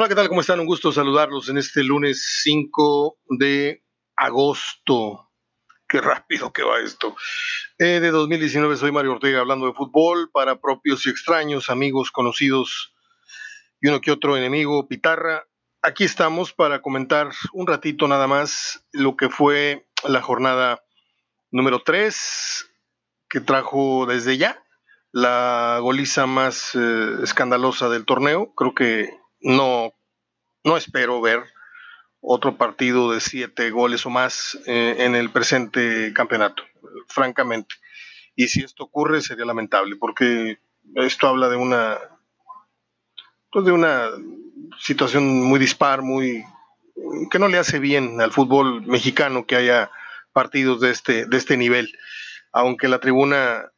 Hola, ¿qué tal? ¿Cómo están? Un gusto saludarlos en este lunes 5 de agosto. Qué rápido que va esto. Eh, de 2019 soy Mario Ortega hablando de fútbol para propios y extraños, amigos, conocidos y uno que otro enemigo, Pitarra. Aquí estamos para comentar un ratito nada más lo que fue la jornada número 3 que trajo desde ya la goliza más eh, escandalosa del torneo. Creo que no, no espero ver otro partido de siete goles o más eh, en el presente campeonato, francamente. Y si esto ocurre sería lamentable, porque esto habla de una, pues de una situación muy dispar, muy que no le hace bien al fútbol mexicano que haya partidos de este, de este nivel. Aunque la tribuna,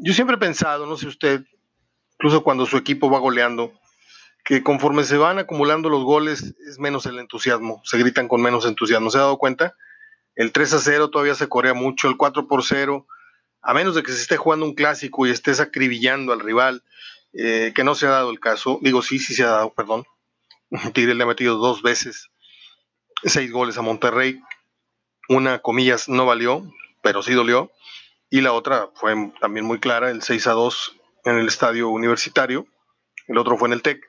yo siempre he pensado, no sé usted, incluso cuando su equipo va goleando, que conforme se van acumulando los goles es menos el entusiasmo, se gritan con menos entusiasmo. ¿Se ha dado cuenta? El 3 a 0 todavía se corea mucho, el 4 por 0, a menos de que se esté jugando un clásico y estés acribillando al rival, eh, que no se ha dado el caso. Digo, sí, sí se ha dado, perdón. Tigre le ha metido dos veces seis goles a Monterrey. Una, comillas, no valió, pero sí dolió. Y la otra fue también muy clara, el 6 a 2 en el estadio universitario el otro fue en el TEC.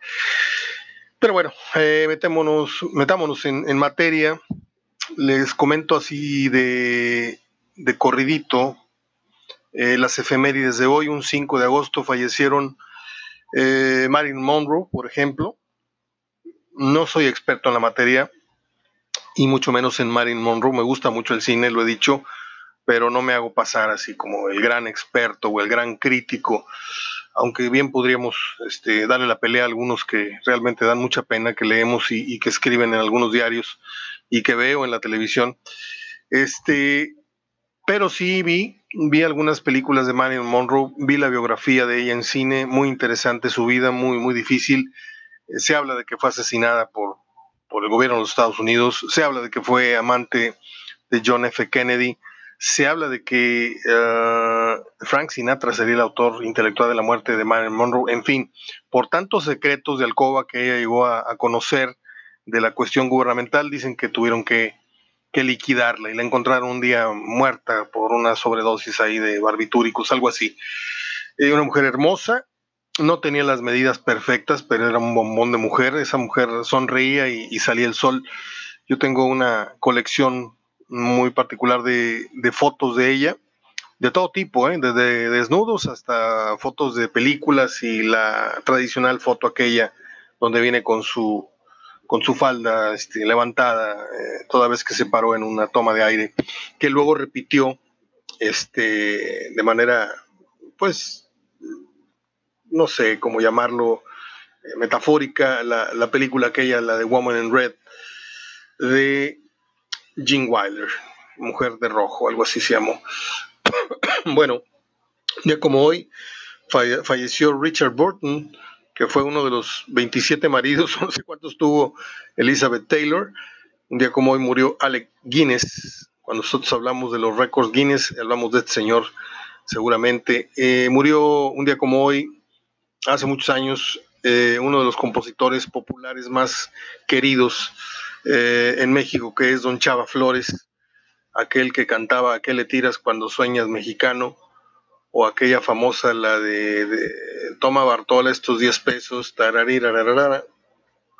Pero bueno, eh, metémonos, metámonos en, materia. Les comento así de, corridito eh, las efemérides de hoy. Un 5 de agosto fallecieron eh, Marilyn Monroe, por ejemplo. No soy experto en la materia y mucho menos en Marilyn Monroe. Me gusta mucho el cine, lo he dicho, pero no me hago pasar así como el gran experto o el gran crítico aunque bien podríamos este, darle la pelea a algunos que realmente dan mucha pena, que leemos y, que escriben en algunos diarios y que veo en la televisión. Este, pero sí vi, vi algunas películas de Marilyn Monroe, vi la biografía de ella en cine, muy interesante su vida, muy, muy difícil. Se habla de que fue asesinada por, por el gobierno de los Estados Unidos, se habla de que fue amante de John F. Kennedy, se habla de que eh, Frank Sinatra sería el autor intelectual de la muerte de Marilyn Monroe. En fin, por tantos secretos de alcoba que ella llegó a, conocer de la cuestión gubernamental, dicen que tuvieron que, liquidarla y la encontraron un día muerta por una sobredosis ahí de barbitúricos, algo así. Eh, una mujer hermosa, no tenía las medidas perfectas, pero era un bombón de mujer. Esa mujer sonreía y salía el sol. Yo tengo una colección muy particular de, fotos de ella, de todo tipo, ¿eh? desde desnudos hasta fotos de películas y la tradicional foto aquella donde viene con su con su falda este, levantada eh, toda vez que se paró en una toma de aire, que luego repitió este, de manera, pues, no sé cómo llamarlo, eh, metafórica, la, la, película aquella, la de Woman in Red, de Jean Wilder, Mujer de Rojo, algo así se llamó. bueno, ya como hoy falleció Richard Burton, que fue uno de los 27 maridos, no sé cuántos tuvo Elizabeth Taylor. Un día como hoy murió Alec Guinness. Cuando nosotros hablamos de los récords Guinness, hablamos de este señor seguramente. Eh, murió un día como hoy, hace muchos años, eh, uno de los compositores populares más queridos eh, en México, que es don Chava Flores, aquel que cantaba ¿A qué le tiras cuando sueñas mexicano? O aquella famosa, la de, Toma Bartola estos 10 pesos,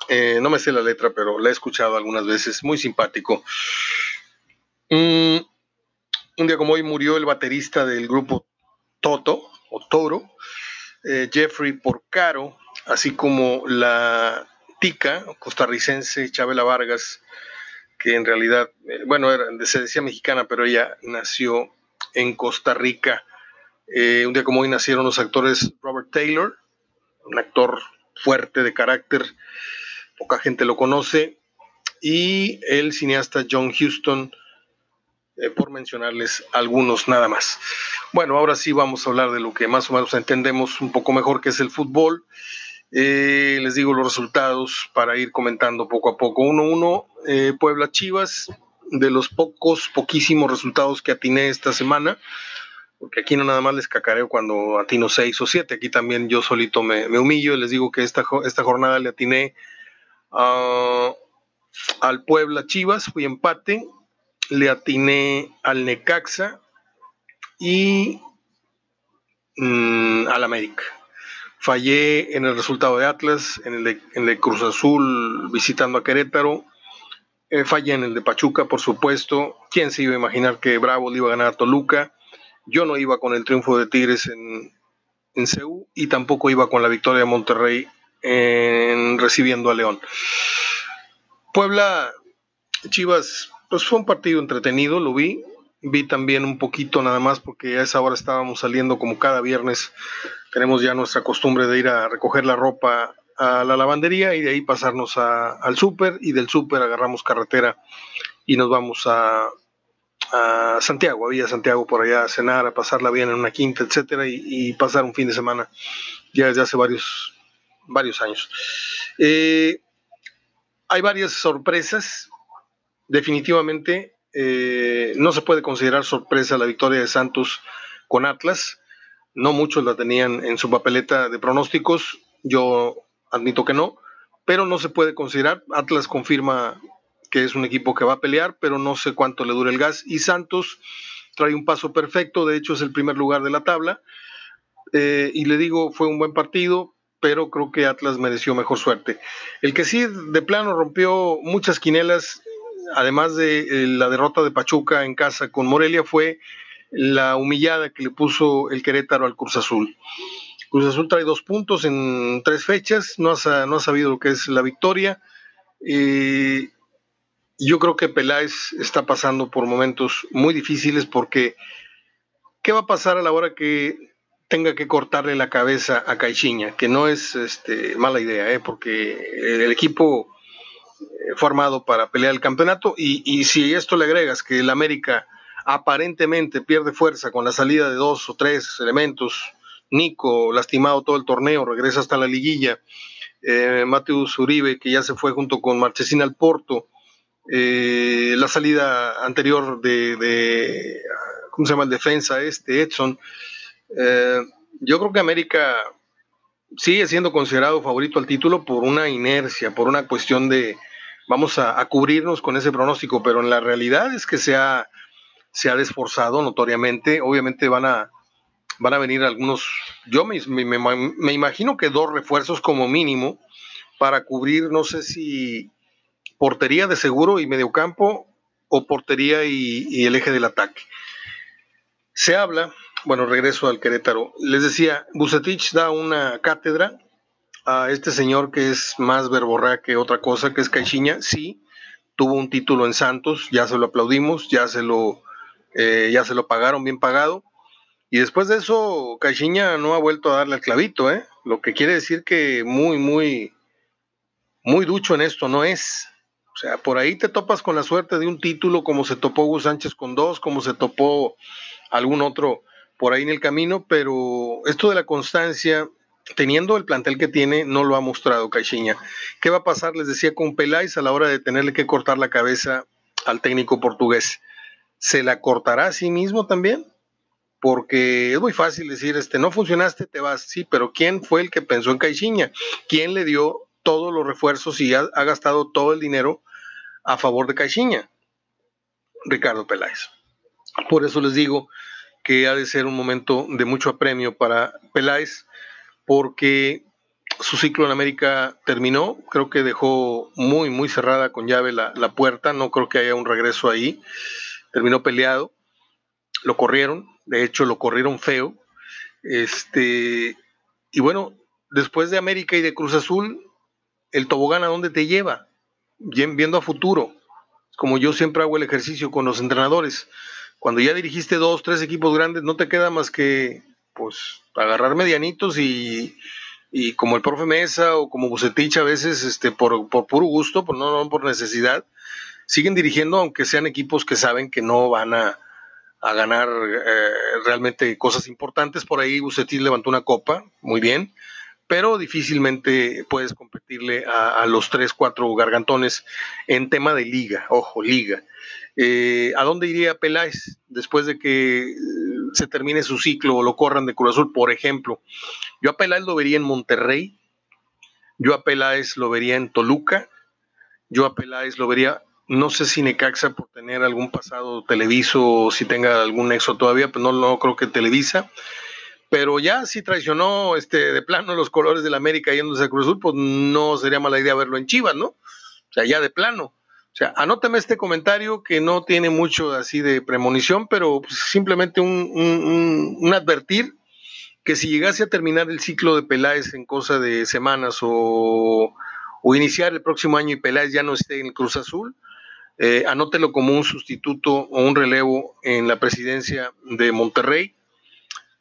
eh, no me sé la letra, pero la he escuchado algunas veces, muy simpático. Mm, un día como hoy murió el baterista del grupo Toto, o Toro, eh, Jeffrey Porcaro, así como la tica costarricense Chabela Vargas, que en realidad, eh, bueno, era, se decía mexicana, pero ella nació en Costa Rica. Eh, un día como hoy nacieron los actores Robert Taylor, un actor fuerte de carácter, poca gente lo conoce, y el cineasta John Huston, eh, por mencionarles algunos nada más. Bueno, ahora sí vamos a hablar de lo que más o menos entendemos un poco mejor, que es el fútbol. Eh, les digo los resultados para ir comentando poco a poco. 1-1, eh, Puebla Chivas, de los pocos, poquísimos resultados que atiné esta semana, porque aquí no nada más les cacareo cuando atino 6 o 7, aquí también yo solito me, humillo y les digo que esta, esta jornada le atiné Ah, al Puebla Chivas, fui empate, le atiné al Necaxa y mm, al América. Fallé en el resultado de Atlas, en el de, Cruz Azul visitando a Querétaro. Eh, fallé en el de Pachuca, por supuesto. ¿Quién se iba a imaginar que Bravo le iba a ganar a Toluca? Yo no iba con el triunfo de Tigres en, en y tampoco iba con la victoria de Monterrey en recibiendo a León. Puebla, Chivas, pues fue un partido entretenido, lo vi. Vi también un poquito nada más porque a esa hora estábamos saliendo como cada viernes. Tenemos ya nuestra costumbre de ir a recoger la ropa a la lavandería y de ahí pasarnos al súper y del súper agarramos carretera y nos vamos a, a Santiago, había Santiago por allá a cenar, a pasarla bien en una quinta, etcétera, y, pasar un fin de semana ya desde hace varios, varios años. Eh, hay varias sorpresas, definitivamente eh, no se puede considerar sorpresa la victoria de Santos con Atlas, no muchos la tenían en su papeleta de pronósticos, yo admito que no, pero no se puede considerar, Atlas confirma que es un equipo que va a pelear, pero no sé cuánto le dure el gas. Y Santos trae un paso perfecto, de hecho es el primer lugar de la tabla. Eh, y le digo, fue un buen partido, pero creo que Atlas mereció mejor suerte. El que sí de plano rompió muchas quinelas, además de eh, la derrota de Pachuca en casa con Morelia, fue la humillada que le puso el Querétaro al Cruz Azul. Cruz Azul trae dos puntos en tres fechas, no ha, no ha sabido lo que es la victoria. Eh, yo creo que Peláez está pasando por momentos muy difíciles porque ¿qué va a pasar a la hora que tenga que cortarle la cabeza a Caixinha? Que no es este, mala idea, ¿eh? porque el equipo formado para pelear el campeonato y, y si esto le agregas que el América aparentemente pierde fuerza con la salida de dos o tres elementos, Nico lastimado todo el torneo, regresa hasta la liguilla, eh, Mateus Uribe que ya se fue junto con Marchesín al Porto, eh, la salida anterior de, ¿cómo se llama el defensa este, Edson. Eh, yo creo que América sigue siendo considerado favorito al título por una inercia, por una cuestión de vamos a, cubrirnos con ese pronóstico, pero en la realidad es que se ha, se ha desforzado notoriamente. Obviamente van a, van a venir algunos, yo me, me imagino que dos refuerzos como mínimo para cubrir, no sé si portería de seguro y mediocampo o portería y, el eje del ataque. Se habla, bueno, regreso al Querétaro, les decía, Bucetich da una cátedra a este señor que es más verborrea que otra cosa, que es Caixinha, sí, tuvo un título en Santos, ya se lo aplaudimos, ya se lo, eh, ya se lo pagaron bien pagado, y después de eso, Caixinha no ha vuelto a darle el clavito, ¿eh? lo que quiere decir que muy, muy, muy ducho en esto no es. O sea, por ahí te topas con la suerte de un título como se topó Hugo Sánchez con dos, como se topó algún otro por ahí en el camino, pero esto de la constancia, teniendo el plantel que tiene, no lo ha mostrado Caixinha. ¿Qué va a pasar, les decía, con Peláez a la hora de tenerle que cortar la cabeza al técnico portugués? ¿Se la cortará a sí mismo también? Porque es muy fácil decir, este, no funcionaste, te vas, sí, pero ¿quién fue el que pensó en Caixinha? ¿Quién le dio todos los refuerzos y ha, ha gastado todo el dinero a favor de Caixinha, Ricardo Peláez. Por eso les digo que ha de ser un momento de mucho apremio para Peláez, porque su ciclo en América terminó, creo que dejó muy, muy cerrada con llave la, la puerta, no creo que haya un regreso ahí, terminó peleado, lo corrieron, de hecho lo corrieron feo, este, y bueno, después de América y de Cruz Azul, el tobogán a dónde te lleva? viendo a futuro, como yo siempre hago el ejercicio con los entrenadores. Cuando ya dirigiste dos, tres equipos grandes, no te queda más que pues agarrar medianitos y, y como el profe Mesa o como Bucetich a veces, este, por, por puro gusto, por no, no por necesidad, siguen dirigiendo aunque sean equipos que saben que no van a, a ganar eh, realmente cosas importantes. Por ahí Bucetich levantó una copa, muy bien, pero difícilmente puedes competirle a, los tres, cuatro gargantones en tema de liga, ojo, liga. Eh, ¿A dónde iría Peláez después de que eh, se termine su ciclo o lo corran de Cruz Azul, por ejemplo? Yo a Peláez lo vería en Monterrey, yo a Peláez lo vería en Toluca, Yo a Peláez lo vería, no sé si Necaxa por tener algún pasado televiso o si tenga algún nexo todavía, pues no, no creo que Televisa. Pero ya si traicionó este, de plano los colores del América yéndose a Cruz Azul, pues no sería mala idea verlo en Chivas, ¿no? O sea, ya de plano. O sea, anótame este comentario que no tiene mucho así de premonición, pero simplemente un, advertir que si llegase a terminar el ciclo de Peláez en cosa de semanas o, o iniciar el próximo año y Peláez ya no esté en el Cruz Azul, eh, anótelo como un sustituto o un relevo en la presidencia de Monterrey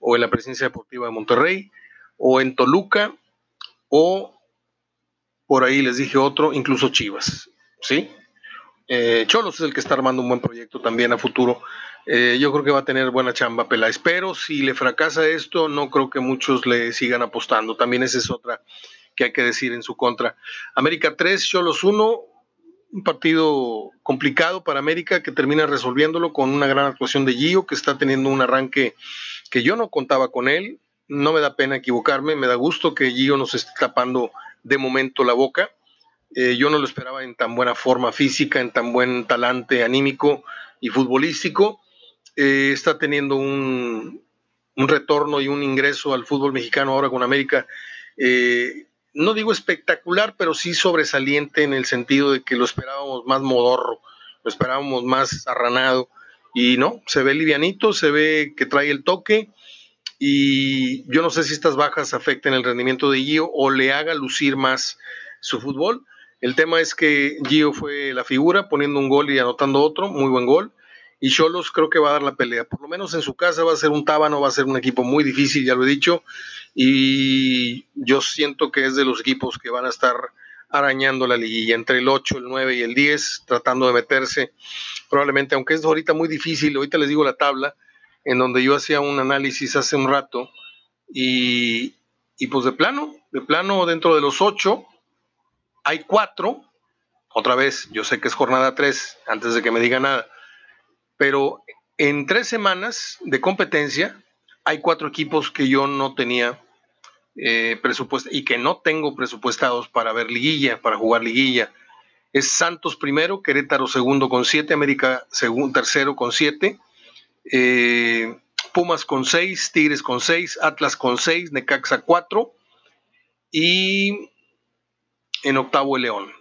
o en la presidencia deportiva de Monterrey o en Toluca o por ahí les dije otro, incluso Chivas, ¿sí? Eh, Cholos es el que está armando un buen proyecto también a futuro. Eh, yo creo que va a tener buena chamba Peláez, pero si le fracasa esto, no creo que muchos le sigan apostando. También esa es otra que hay que decir en su contra. América 3, Cholos 1, un partido complicado para América que termina resolviéndolo con una gran actuación de Gio, que está teniendo un arranque que yo no contaba con él. No me da pena equivocarme, me da gusto que Gio nos esté tapando de momento la boca. Eh, yo no lo esperaba en tan buena forma física, en tan buen talante anímico y futbolístico. Eh, está teniendo un, un, retorno y un ingreso al fútbol mexicano ahora con América. Eh, no digo espectacular, pero sí sobresaliente en el sentido de que lo esperábamos más modorro, lo esperábamos más arranado. Y no, se ve livianito, se ve que trae el toque. Y yo no sé si estas bajas afecten el rendimiento de Gio o le haga lucir más su fútbol. El tema es que Gio fue la figura poniendo un gol y anotando otro, muy buen gol. Y Cholos creo que va a dar la pelea. Por lo menos en su casa va a ser un tábano, va a ser un equipo muy difícil, ya lo he dicho. Y yo siento que es de los equipos que van a estar arañando la liguilla entre el 8, el 9 y el 10, tratando de meterse. Probablemente, aunque es ahorita muy difícil, ahorita les digo la tabla, en donde yo hacía un análisis hace un rato. Y, y pues de plano, de plano dentro de los 8 hay 4. Otra vez, yo sé que es jornada 3, antes de que me diga nada pero en tres semanas de competencia hay cuatro equipos que yo no tenía eh, presupuesto y que no tengo presupuestados para ver liguilla, para jugar liguilla. Es Santos primero, Querétaro segundo con siete, América segundo, tercero con siete, eh, Pumas con seis, Tigres con seis, Atlas con seis, Necaxa cuatro y en octavo el León.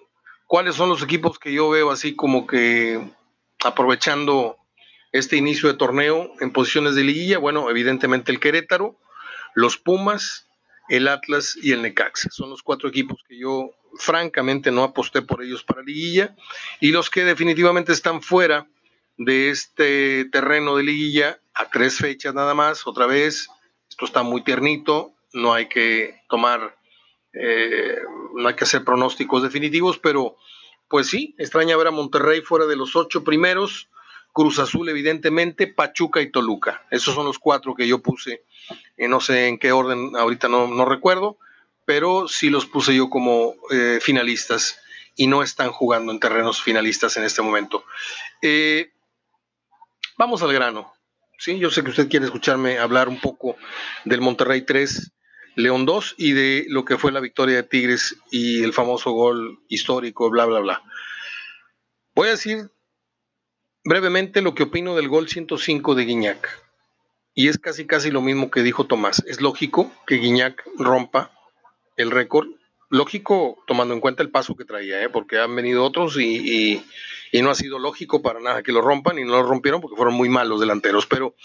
¿Cuáles son los equipos que yo veo así como que aprovechando este inicio de torneo en posiciones de liguilla? Bueno, evidentemente el Querétaro, los Pumas, el Atlas y el Necaxa. Son los cuatro equipos que yo francamente no aposté por ellos para liguilla y los que definitivamente están fuera de este terreno de liguilla a tres fechas nada más, otra vez, esto está muy tiernito, no hay que tomar, eh, no hay que hacer pronósticos definitivos, pero pues sí, extraña ver a Monterrey fuera de los ocho primeros, Cruz Azul, evidentemente, Pachuca y Toluca. Esos son los cuatro que yo puse, eh, no sé en qué orden, ahorita no, no, recuerdo, pero sí los puse yo como eh, finalistas y no están jugando en terrenos finalistas en este momento. Eh, vamos al grano. Sí, yo sé que usted quiere escucharme hablar un poco del Monterrey 3, León 2 y de lo que fue la victoria de Tigres y el famoso gol histórico, bla, bla, bla. Voy a decir brevemente lo que opino del gol 105 de Guiñac. Y es casi casi lo mismo que dijo Tomás. Es lógico que Guiñac rompa el récord. Lógico tomando en cuenta el paso que traía, ¿eh? porque han venido otros y, no ha sido lógico para nada que lo rompan y no lo rompieron porque fueron muy malos delanteros. Pero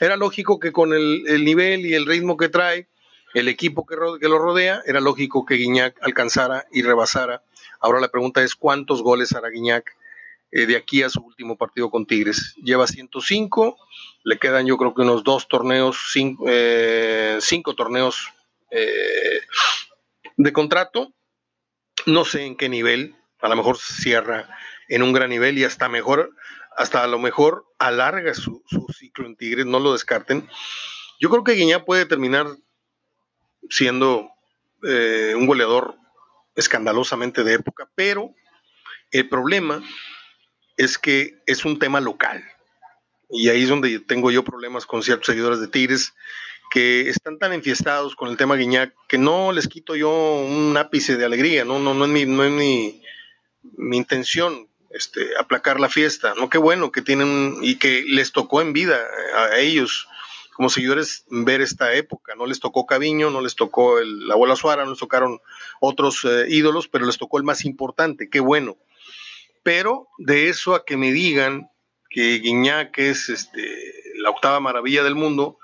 era lógico que con el, nivel y el ritmo que trae, el equipo que, lo rodea, era lógico que Guiñac alcanzara y rebasara. Ahora la pregunta es cuántos goles hará Guiñac eh, de aquí a su último partido con Tigres. Lleva 105, le quedan yo creo que unos dos torneos, cinco, eh, cinco torneos eh, de contrato. No sé en qué nivel, a lo mejor cierra en un gran nivel y hasta mejor, hasta a lo mejor alarga su, su ciclo en Tigres, no lo descarten. Yo creo que Guiñá puede terminar siendo un goleador escandalosamente de época, pero el problema es que es un tema local. Y ahí es donde tengo yo problemas con ciertos seguidores de Tigres que están tan enfiestados con el tema Guiñac que no les quito yo un ápice de alegría, no, no, no, es, mi, no, es, mi, mi intención, este, aplacar la fiesta. No, qué bueno que tienen y que les tocó en vida a ellos como seguidores ver esta época. No les tocó Caviño, no les tocó la abuela Suara, no les tocaron otros eh, ídolos, pero les tocó el más importante, qué bueno. Pero de eso a que me digan que Guiñac es este, la octava maravilla del mundo,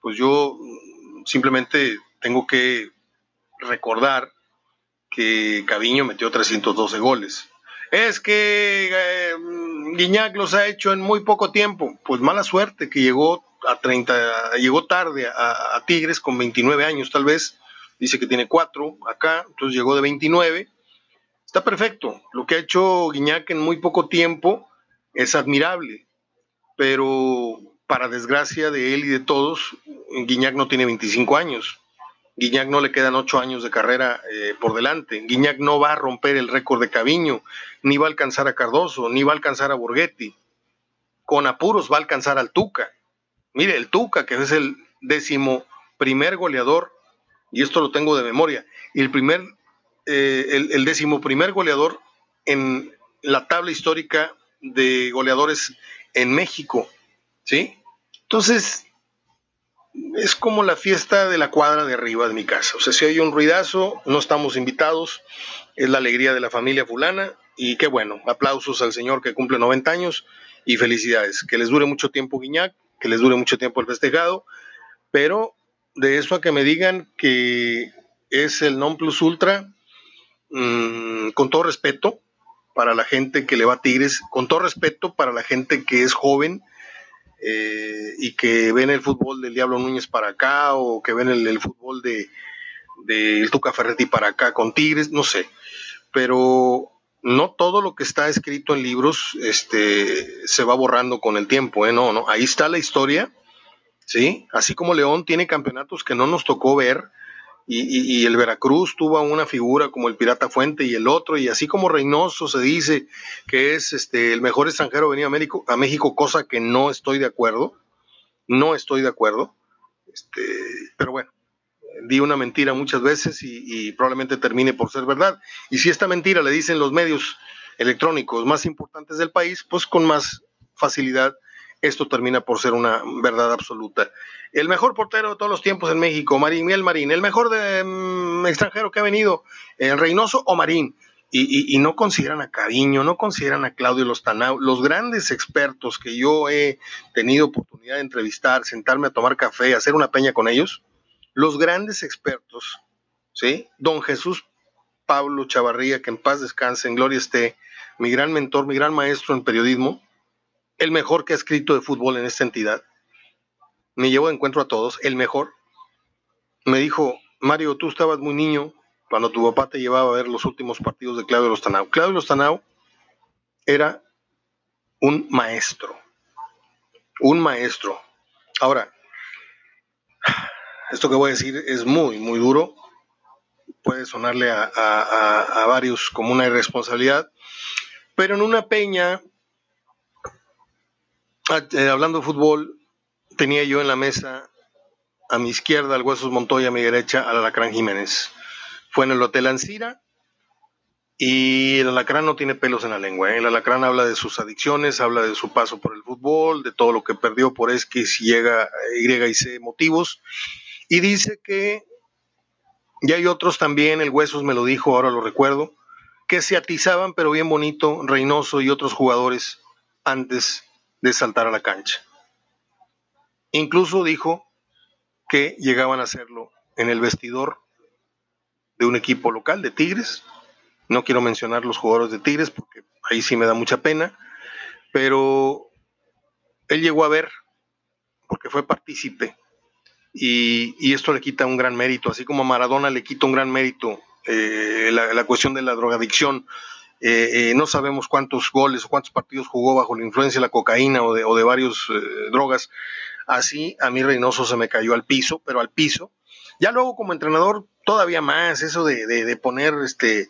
pues yo simplemente tengo que recordar que Caviño metió 312 goles. Es que eh, Guiñac los ha hecho en muy poco tiempo. Pues mala suerte que llegó a 30, llegó tarde a, Tigres con 29 años tal vez, dice que tiene 4 acá, entonces llegó de 29. Está perfecto, lo que ha hecho Guiñac en muy poco tiempo es admirable, pero para desgracia de él y de todos, Guiñac no tiene 25 años. Guiñac no le quedan 8 años de carrera eh, por delante. Guiñac no va a romper el récord de Caviño, ni va a alcanzar a Cardoso, ni va a alcanzar a Borghetti. Con apuros va a alcanzar al Tuca. Mire, el Tuca, que es el décimo primer goleador, y esto lo tengo de memoria, y el primer, eh, el, décimo primer goleador en la tabla histórica de goleadores en México, ¿sí? Entonces, es como la fiesta de la cuadra de arriba de mi casa. O sea, si hay un ruidazo, no estamos invitados, es la alegría de la familia fulana, y qué bueno, aplausos al señor que cumple 90 años y felicidades. Que les dure mucho tiempo Guiñac, que les dure mucho tiempo el festejado, pero de eso a que me digan que es el non plus ultra, mm, con todo respeto para la gente que le va a Tigres, con todo respeto para la gente que es joven eh, y que ven el fútbol del Diablo Núñez para acá o que ven el, fútbol de, de Tuca Ferretti para acá con Tigres, no sé, pero no todo lo que está escrito en libros este, se va borrando con el tiempo, ¿eh? No, no, ahí está la historia, ¿sí? Así como León tiene campeonatos que no nos tocó ver, y, el Veracruz tuvo una figura como el Pirata Fuente y el otro, y así como Reynoso se dice que es este, el mejor extranjero venido a México, a México, cosa que no estoy de acuerdo, no estoy de acuerdo, este, pero bueno, di una mentira muchas veces y, probablemente termine por ser verdad. Y si esta mentira le dicen los medios electrónicos más importantes del país, pues con más facilidad esto termina por ser una verdad absoluta. El mejor portero de todos los tiempos en México, Marín Miel Marín. El mejor de, mm, extranjero que ha venido, el Reynoso o Marín. Y, no consideran a Cariño, no consideran a Claudio Lostanao, los grandes expertos que yo he tenido oportunidad de entrevistar, sentarme a tomar café, hacer una peña con ellos, los grandes expertos, ¿sí? Don Jesús Pablo Chavarría, que en paz descanse, en gloria esté, mi gran mentor, mi gran maestro en periodismo, el mejor que ha escrito de fútbol en esta entidad. Me llevó de encuentro a todos, el mejor. Me dijo, Mario, tú estabas muy niño cuando tu papá te llevaba a ver los últimos partidos de Claudio Lostanao. Claudio Lostanao era un maestro, un maestro. Ahora, esto que voy a decir es muy, muy duro. Puede sonarle a, varios como una irresponsabilidad. Pero en una peña, ah, eh, hablando de fútbol, tenía yo en la mesa a mi izquierda al Huesos Montoya, a mi derecha al Alacrán Jiménez. Fue en el Hotel Ancira y el Alacrán no tiene pelos en la lengua. ¿eh? El Alacrán habla de sus adicciones, habla de su paso por el fútbol, de todo lo que perdió por X, Y, y motivos. Y dice que, y hay otros también, el Huesos me lo dijo, ahora lo recuerdo, que se atizaban, pero bien bonito, Reynoso y otros jugadores antes de saltar a la cancha. Incluso dijo que llegaban a hacerlo en el vestidor de un equipo local de Tigres. No quiero mencionar los jugadores de Tigres porque ahí sí me da mucha pena, pero él llegó a ver, porque fue partícipe y, esto le quita un gran mérito, así como a Maradona le quita un gran mérito eh, la, cuestión de la drogadicción. Eh, eh, no sabemos cuántos goles o cuántos partidos jugó bajo la influencia de la cocaína o de, o de varias drogas. Así a mí Reynoso se me cayó al piso, pero al piso. Ya luego como entrenador todavía más, eso de, de, poner este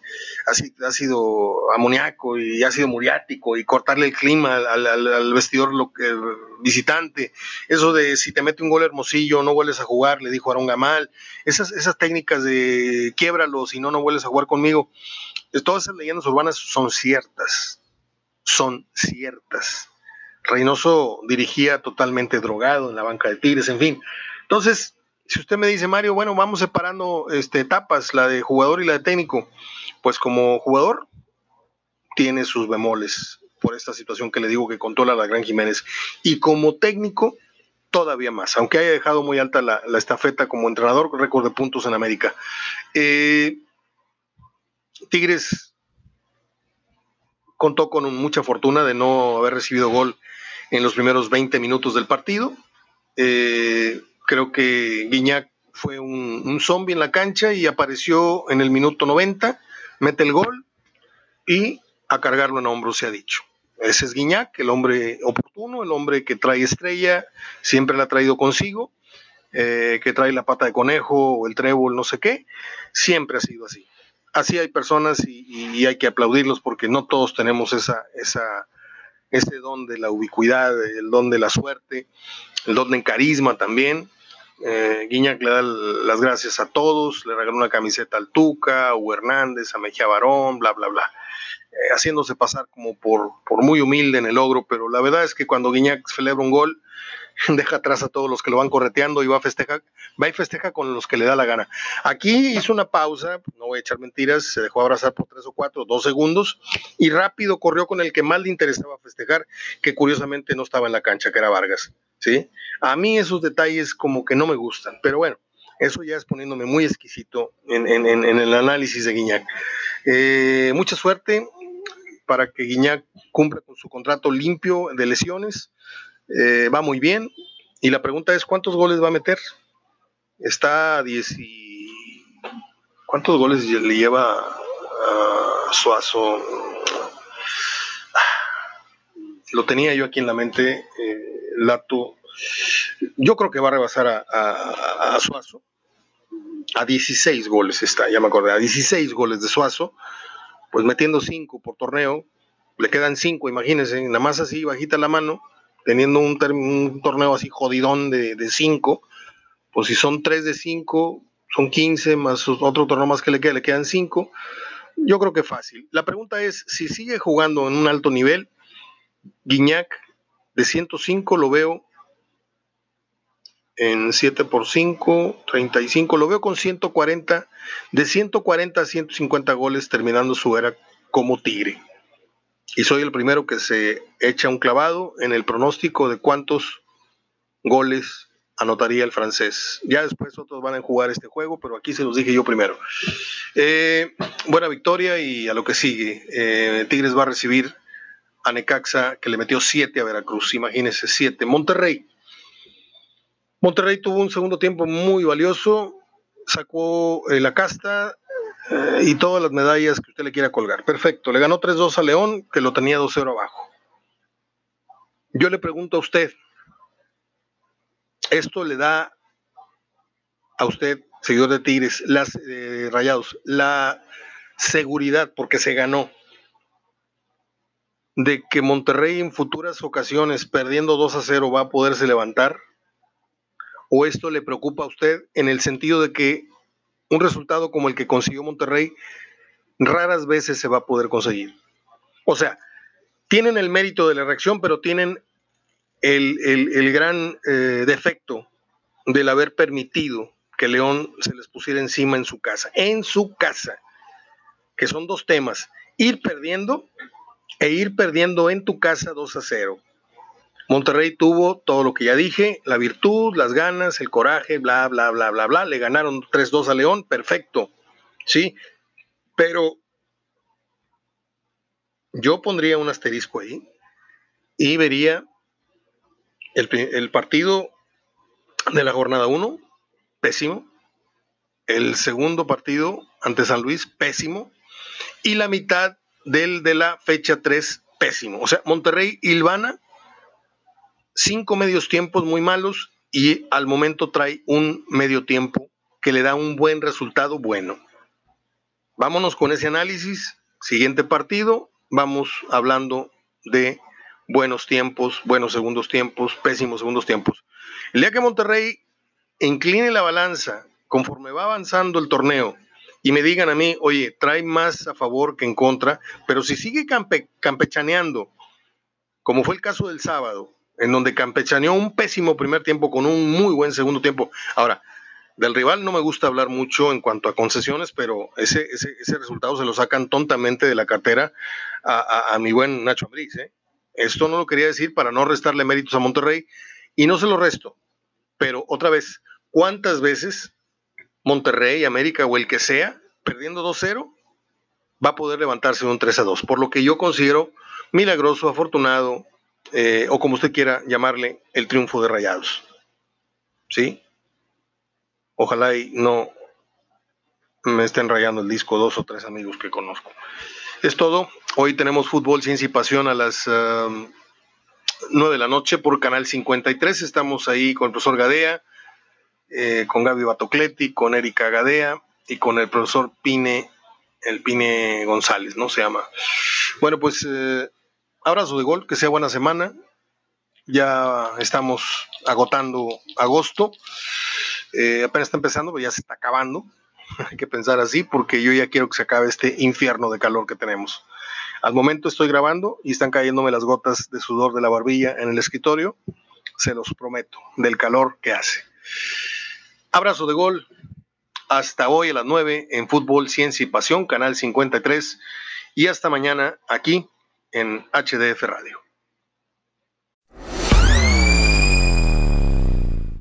ácido amoníaco y ácido muriático y cortarle el clima al, vestidor lo que, visitante, eso de si te mete un gol hermosillo no vuelves a jugar, le dijo Aaron Gamal, esas, esas técnicas de quiebralo si no, no vuelves a jugar conmigo, todas esas leyendas urbanas son ciertas, son ciertas. Reynoso dirigía totalmente drogado en la banca de Tigres, en fin. Entonces, si usted me dice, Mario, bueno, vamos separando este, etapas, la de jugador y la de técnico, pues como jugador tiene sus bemoles por esta situación que le digo que controla la Gran Jiménez. Y como técnico, todavía más, aunque haya dejado muy alta la, estafeta como entrenador, récord de puntos en América. Eh, Tigres contó con mucha fortuna de no haber recibido gol en los primeros 20 minutos del partido. Eh, creo que Guiñac fue un, zombie en la cancha y apareció en el minuto 90, mete el gol y a cargarlo en hombros se ha dicho. Ese es Guiñac, el hombre oportuno, el hombre que trae estrella, siempre la ha traído consigo, eh, que trae la pata de conejo o el trébol, no sé qué, siempre ha sido así. Así hay personas y, hay que aplaudirlos porque no todos tenemos esa, ese don de la ubicuidad, el don de la suerte, el don de carisma también. Eh, Guiñac le da las gracias a todos, le regaló una camiseta al Tuca, a Hugo Hernández, a Mejía Barón, bla, bla, bla. Eh, haciéndose pasar como por, muy humilde en el logro, pero la verdad es que cuando Guiñac celebra un gol, deja atrás a todos los que lo van correteando y va a festejar, va y festeja con los que le da la gana. Aquí hizo una pausa, no voy a echar mentiras, se dejó abrazar por tres o cuatro, dos segundos, y rápido corrió con el que más le interesaba festejar, que curiosamente no estaba en la cancha, que era Vargas. ¿Sí? A mí esos detalles como que no me gustan, pero bueno, eso ya es poniéndome muy exquisito en, el análisis de Guiñac. Eh, mucha suerte para que Guiñac cumpla con su contrato limpio de lesiones eh, va muy bien. Y la pregunta es, ¿cuántos goles va a meter? Está a 10 ¿Cuántos goles le lleva a Suazo? Lo tenía yo aquí en la mente, eh, Lato. Yo creo que va a rebasar a, Suazo. A 16 goles está, ya me acordé, a 16 goles de Suazo, pues metiendo 5 por torneo, le quedan 5, imagínense, nada más así, bajita la mano, teniendo un, torneo así jodidón de 5, pues si son 3 de 5, son 15, más otro torneo más que le queda, le quedan 5. Yo creo que fácil. La pregunta es, si sigue jugando en un alto nivel, Guiñac de 105 lo veo en 7 por 5, 35, lo veo con 140, de 140 a 150 goles terminando su era como Tigre y soy el primero que se echa un clavado en el pronóstico de cuántos goles anotaría el francés. Ya después otros van a jugar este juego, pero aquí se los dije yo primero. Eh, buena victoria y a lo que sigue. Eh, Tigres va a recibir a Necaxa, que le metió 7 a Veracruz, imagínense, 7. Monterrey. Monterrey tuvo un segundo tiempo muy valioso, sacó eh, la casta, eh, y todas las medallas que usted le quiera colgar. Perfecto, le ganó 3-2 a León, que lo tenía 2-0 abajo. Yo le pregunto a usted, ¿esto le da a usted, seguidor de Tigres, las eh, Rayados, la seguridad, porque se ganó, de que Monterrey en futuras ocasiones, perdiendo 2 a 0, va a poderse levantar? ¿O esto le preocupa a usted en el sentido de que un resultado como el que consiguió Monterrey raras veces se va a poder conseguir. O sea, tienen el mérito de la reacción, pero tienen el, gran eh, defecto del haber permitido que León se les pusiera encima en su casa, en su casa, que son dos temas, ir perdiendo e ir perdiendo en tu casa 2 a 0. Monterrey tuvo todo lo que ya dije, la virtud, las ganas, el coraje, bla, bla, bla, bla, bla. Le ganaron 3-2 a León, perfecto. Sí, pero yo pondría un asterisco ahí y vería el, partido de la jornada 1, pésimo. El segundo partido ante San Luis, pésimo. Y la mitad del de la fecha 3, pésimo. O sea, Monterrey Ilvana cinco medios tiempos muy malos y al momento trae un medio tiempo que le da un buen resultado bueno. Vámonos con ese análisis. Siguiente partido, vamos hablando de buenos tiempos, buenos segundos tiempos, pésimos segundos tiempos. El día que Monterrey incline la balanza conforme va avanzando el torneo y me digan a mí, oye, trae más a favor que en contra, pero si sigue campechaneando, como fue el caso del sábado, en donde campechaneó un pésimo primer tiempo con un muy buen segundo tiempo. Ahora, del rival no me gusta hablar mucho en cuanto a concesiones, pero ese, ese, resultado se lo sacan tontamente de la cartera a, mi buen Nacho Ambriz. ¿eh? Esto no lo quería decir para no restarle méritos a Monterrey y no se lo resto. Pero otra vez, ¿cuántas veces Monterrey, América o el que sea, perdiendo 2-0, va a poder levantarse un 3-2? Por lo que yo considero milagroso, afortunado, eh, o como usted quiera llamarle, el triunfo de Rayados. ¿Sí? Ojalá y no me estén rayando el disco dos o tres amigos que conozco. Es todo. Hoy tenemos fútbol, ciencia y pasión a las um, nueve 9 de la noche por Canal 53. Estamos ahí con el profesor Gadea, eh, con Gaby Batocletti, con Erika Gadea y con el profesor Pine, el Pine González, ¿no? Se llama. Bueno, pues eh, abrazo de gol, que sea buena semana. Ya estamos agotando agosto. Eh, apenas está empezando, pero ya se está acabando. Hay que pensar así porque yo ya quiero que se acabe este infierno de calor que tenemos. Al momento estoy grabando y están cayéndome las gotas de sudor de la barbilla en el escritorio. Se los prometo, del calor que hace. Abrazo de gol. Hasta hoy a las 9 en Fútbol, Ciencia y Pasión, Canal 53. Y hasta mañana aquí en HDF Radio.